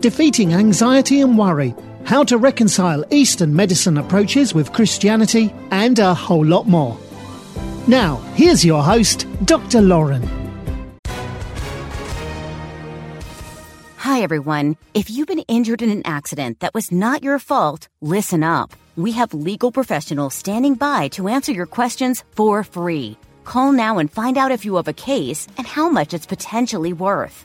defeating anxiety and worry, how to reconcile Eastern medicine approaches with Christianity, and a whole lot more. Now, here's your host, Dr. Lauren. Hi, everyone. If you've been injured in an accident that was not your fault, listen up. We have legal professionals standing by to answer your questions for free. Call now and find out if you have a case and how much it's potentially worth.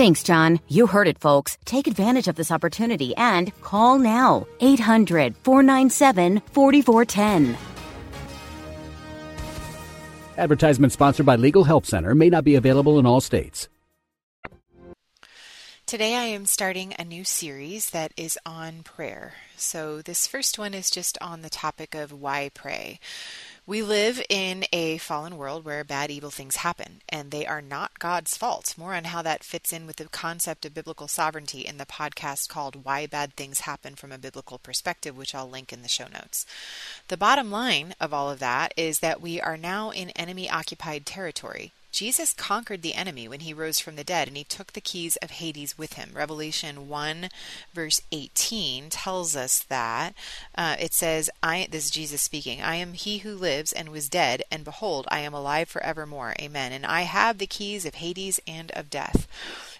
Thanks, John. You heard it, folks. Take advantage of this opportunity and call now. 800 497 4410. Advertisement sponsored by Legal Help Center may not be available in all states. Today I am starting a new series that is on prayer. So, this first one is just on the topic of why pray. We live in a fallen world where bad, evil things happen, and they are not God's fault. More on how that fits in with the concept of biblical sovereignty in the podcast called Why Bad Things Happen from a Biblical Perspective, which I'll link in the show notes. The bottom line of all of that is that we are now in enemy occupied territory. Jesus conquered the enemy when he rose from the dead, and he took the keys of Hades with him. Revelation 1, verse 18 tells us that. Uh, it says, I, This is Jesus speaking, I am he who lives and was dead, and behold, I am alive forevermore. Amen. And I have the keys of Hades and of death.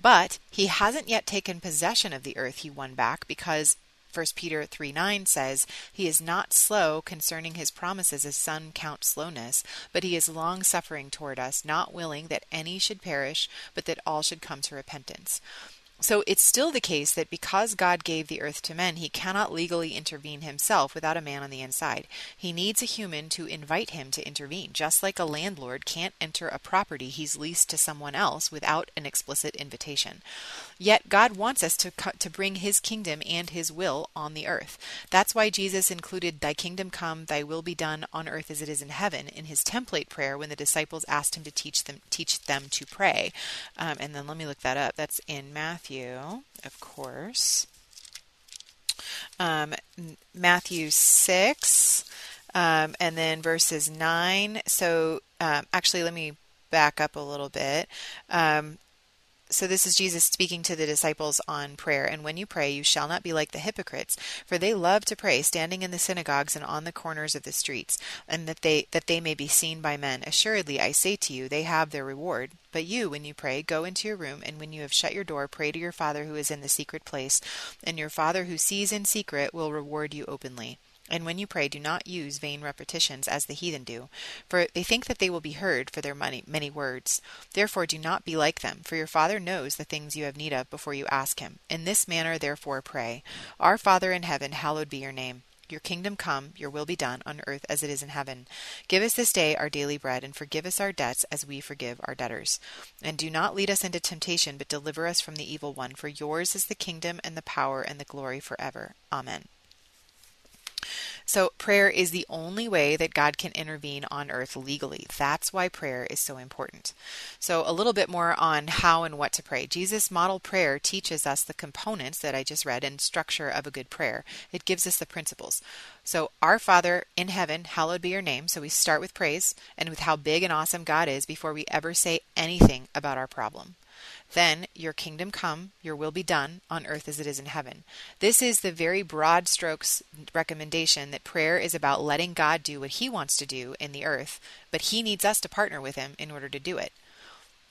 But he hasn't yet taken possession of the earth he won back because 1 Peter 3 9 says, He is not slow concerning his promises, as some count slowness, but he is long suffering toward us, not willing that any should perish, but that all should come to repentance. So it's still the case that because God gave the earth to men, he cannot legally intervene himself without a man on the inside. He needs a human to invite him to intervene, just like a landlord can't enter a property he's leased to someone else without an explicit invitation. Yet God wants us to to bring his kingdom and his will on the earth. That's why Jesus included thy kingdom come, thy will be done on earth as it is in heaven in his template prayer when the disciples asked him to teach them teach them to pray. Um, and then let me look that up. That's in Matthew, of course. Um, Matthew 6, um, and then verses 9. So, um, actually, let me back up a little bit. Um, so this is Jesus speaking to the disciples on prayer. And when you pray, you shall not be like the hypocrites, for they love to pray, standing in the synagogues and on the corners of the streets, and that they that they may be seen by men. Assuredly, I say to you, they have their reward. But you, when you pray, go into your room, and when you have shut your door, pray to your Father who is in the secret place, and your Father who sees in secret will reward you openly. And when you pray, do not use vain repetitions as the heathen do, for they think that they will be heard for their many, many words. Therefore, do not be like them, for your Father knows the things you have need of before you ask Him. In this manner, therefore, pray Our Father in heaven, hallowed be your name. Your kingdom come, your will be done, on earth as it is in heaven. Give us this day our daily bread, and forgive us our debts as we forgive our debtors. And do not lead us into temptation, but deliver us from the evil one. For yours is the kingdom, and the power, and the glory forever. Amen. So, prayer is the only way that God can intervene on earth legally. That's why prayer is so important. So, a little bit more on how and what to pray. Jesus' model prayer teaches us the components that I just read and structure of a good prayer. It gives us the principles. So, Our Father in heaven, hallowed be your name. So, we start with praise and with how big and awesome God is before we ever say anything about our problem. Then, your kingdom come, your will be done, on earth as it is in heaven. This is the very broad strokes recommendation that prayer is about letting God do what he wants to do in the earth, but he needs us to partner with him in order to do it.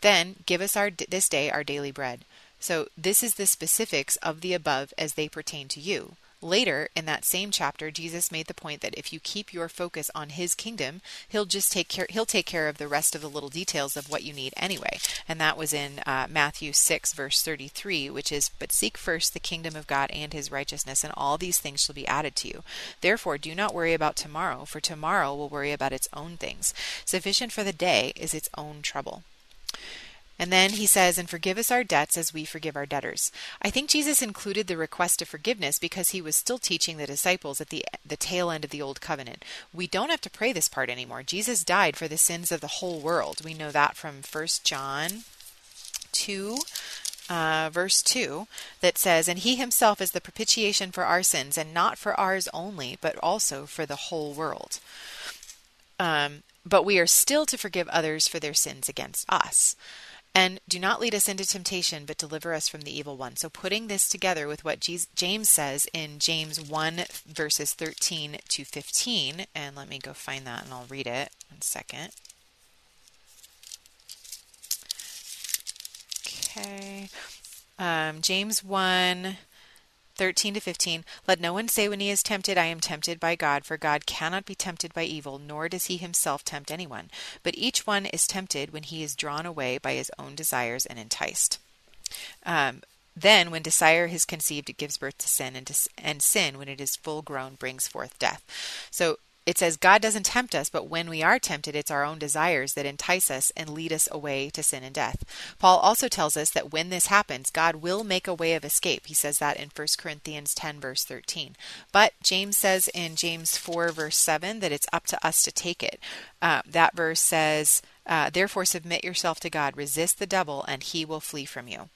Then, give us our this day our daily bread. So, this is the specifics of the above as they pertain to you. Later in that same chapter, Jesus made the point that if you keep your focus on his kingdom, he'll just take care he'll take care of the rest of the little details of what you need anyway. And that was in uh, Matthew 6 verse 33, which is but seek first the kingdom of God and his righteousness and all these things shall be added to you. Therefore, do not worry about tomorrow, for tomorrow will worry about its own things. Sufficient for the day is its own trouble. And then he says, and forgive us our debts as we forgive our debtors. I think Jesus included the request of forgiveness because he was still teaching the disciples at the, the tail end of the old covenant. We don't have to pray this part anymore. Jesus died for the sins of the whole world. We know that from 1 John 2. Uh, verse 2 that says, And he himself is the propitiation for our sins, and not for ours only, but also for the whole world. Um, but we are still to forgive others for their sins against us. And do not lead us into temptation, but deliver us from the evil one. So, putting this together with what James says in James 1, verses 13 to 15, and let me go find that and I'll read it one second. Okay. Um, James 1, 13 to 15 Let no one say when he is tempted, I am tempted by God, for God cannot be tempted by evil, nor does he himself tempt anyone. But each one is tempted when he is drawn away by his own desires and enticed. Um, then, when desire is conceived, it gives birth to sin, and, to, and sin, when it is full grown, brings forth death. So, it says God doesn't tempt us, but when we are tempted, it's our own desires that entice us and lead us away to sin and death. Paul also tells us that when this happens, God will make a way of escape. He says that in 1 Corinthians 10, verse 13. But James says in James 4, verse 7, that it's up to us to take it. Uh, that verse says, uh, Therefore, submit yourself to God, resist the devil, and he will flee from you.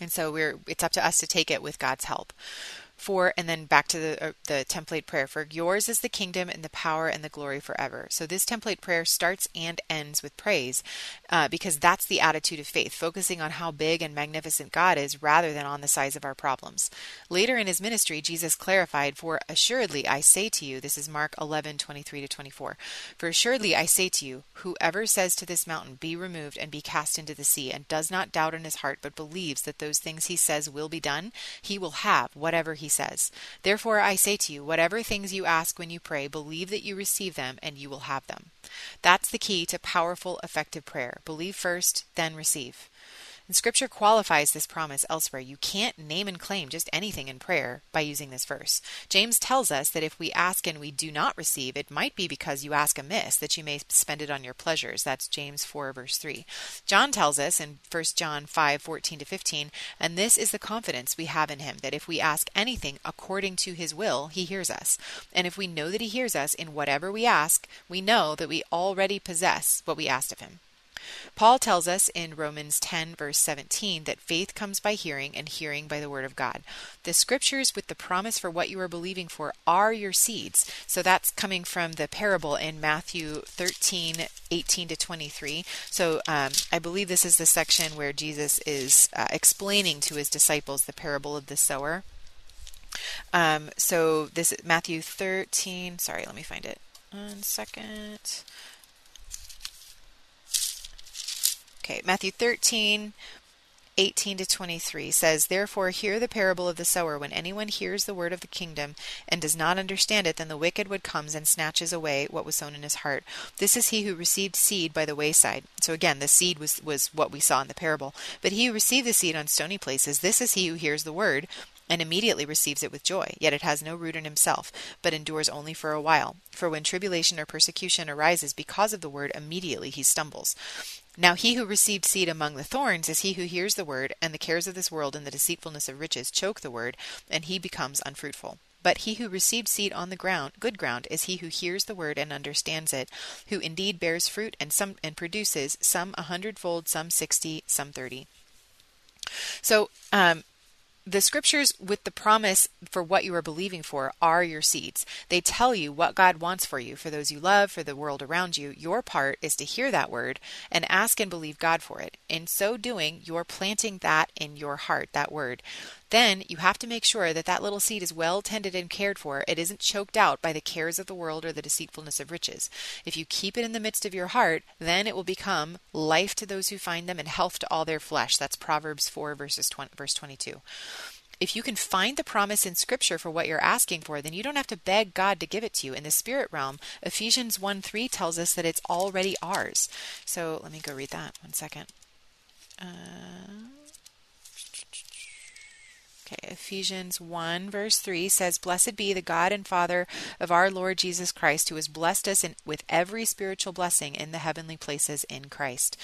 And so we're it's up to us to take it with God's help for and then back to the uh, the template prayer for yours is the kingdom and the power and the glory forever. So this template prayer starts and ends with praise uh, because that's the attitude of faith focusing on how big and magnificent god is rather than on the size of our problems. Later in his ministry jesus clarified for assuredly i say to you this is mark 11 23 to 24 for assuredly i say to you whoever says to this mountain be removed and be cast into the sea and does not doubt in his heart but believes that those things he says will be done he will have whatever he says, Therefore I say to you, whatever things you ask when you pray, believe that you receive them and you will have them. That's the key to powerful, effective prayer. Believe first, then receive. And scripture qualifies this promise elsewhere. You can't name and claim just anything in prayer by using this verse. James tells us that if we ask and we do not receive, it might be because you ask amiss, that you may spend it on your pleasures. That's James 4, verse 3. John tells us in 1 John 5, 14 to 15, and this is the confidence we have in him, that if we ask anything according to his will, he hears us. And if we know that he hears us in whatever we ask, we know that we already possess what we asked of him. Paul tells us in Romans 10, verse 17, that faith comes by hearing, and hearing by the word of God. The scriptures with the promise for what you are believing for are your seeds. So that's coming from the parable in Matthew 13, 18 to 23. So um, I believe this is the section where Jesus is uh, explaining to his disciples the parable of the sower. Um, so this is Matthew 13. Sorry, let me find it. One second. Okay, Matthew 13, 18 to 23 says, Therefore, hear the parable of the sower. When anyone hears the word of the kingdom and does not understand it, then the wicked one comes and snatches away what was sown in his heart. This is he who received seed by the wayside. So again, the seed was, was what we saw in the parable. But he who received the seed on stony places, this is he who hears the word and immediately receives it with joy. Yet it has no root in himself, but endures only for a while. For when tribulation or persecution arises because of the word, immediately he stumbles. Now he who received seed among the thorns is he who hears the word, and the cares of this world and the deceitfulness of riches choke the word, and he becomes unfruitful. But he who received seed on the ground, good ground, is he who hears the word and understands it, who indeed bears fruit and some and produces some a hundredfold, some sixty, some thirty. So um, the scriptures with the promise for what you are believing for are your seeds. They tell you what God wants for you, for those you love, for the world around you. Your part is to hear that word and ask and believe God for it. In so doing, you're planting that in your heart, that word. Then you have to make sure that that little seed is well tended and cared for. It isn't choked out by the cares of the world or the deceitfulness of riches. If you keep it in the midst of your heart, then it will become life to those who find them and health to all their flesh. That's Proverbs 4 verses 20, verse 22. If you can find the promise in Scripture for what you're asking for, then you don't have to beg God to give it to you. In the spirit realm, Ephesians 1 3 tells us that it's already ours. So let me go read that one second. Uh, Okay, Ephesians 1, verse 3 says, Blessed be the God and Father of our Lord Jesus Christ, who has blessed us in, with every spiritual blessing in the heavenly places in Christ.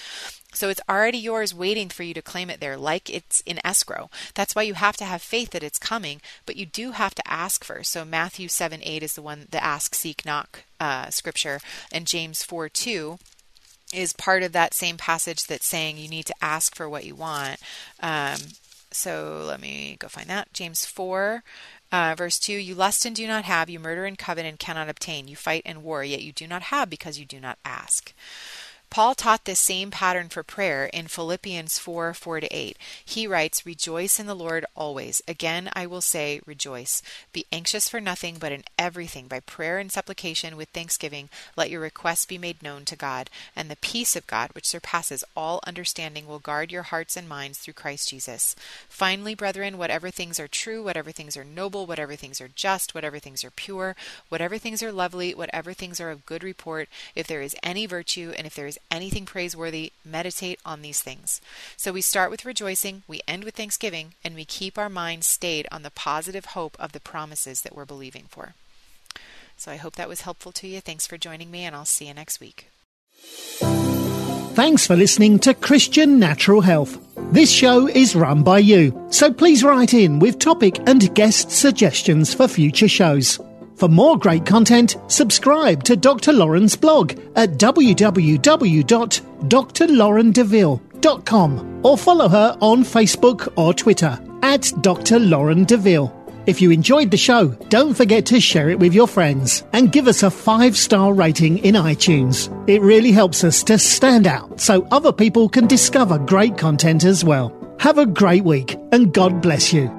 So it's already yours waiting for you to claim it there, like it's in escrow. That's why you have to have faith that it's coming, but you do have to ask first. So Matthew 7 8 is the one, the ask, seek, knock uh, scripture, and James 4 2 is part of that same passage that's saying you need to ask for what you want. Um, so let me go find that. James 4, uh, verse 2 You lust and do not have, you murder and covet and cannot obtain. You fight and war, yet you do not have because you do not ask. Paul taught this same pattern for prayer in Philippians 4 4 8. He writes, Rejoice in the Lord always. Again, I will say, rejoice. Be anxious for nothing, but in everything, by prayer and supplication with thanksgiving, let your requests be made known to God. And the peace of God, which surpasses all understanding, will guard your hearts and minds through Christ Jesus. Finally, brethren, whatever things are true, whatever things are noble, whatever things are just, whatever things are pure, whatever things are lovely, whatever things are of good report, if there is any virtue, and if there is anything praiseworthy, meditate on these things. So we start with rejoicing, we end with thanksgiving, and we keep our minds stayed on the positive hope of the promises that we're believing for. So I hope that was helpful to you. Thanks for joining me, and I'll see you next week. Thanks for listening to Christian Natural Health. This show is run by you, so please write in with topic and guest suggestions for future shows. For more great content, subscribe to Dr. Lauren's blog at www.drlaurendeville.com or follow her on Facebook or Twitter at Dr. Lauren Deville. If you enjoyed the show, don't forget to share it with your friends and give us a five star rating in iTunes. It really helps us to stand out so other people can discover great content as well. Have a great week and God bless you.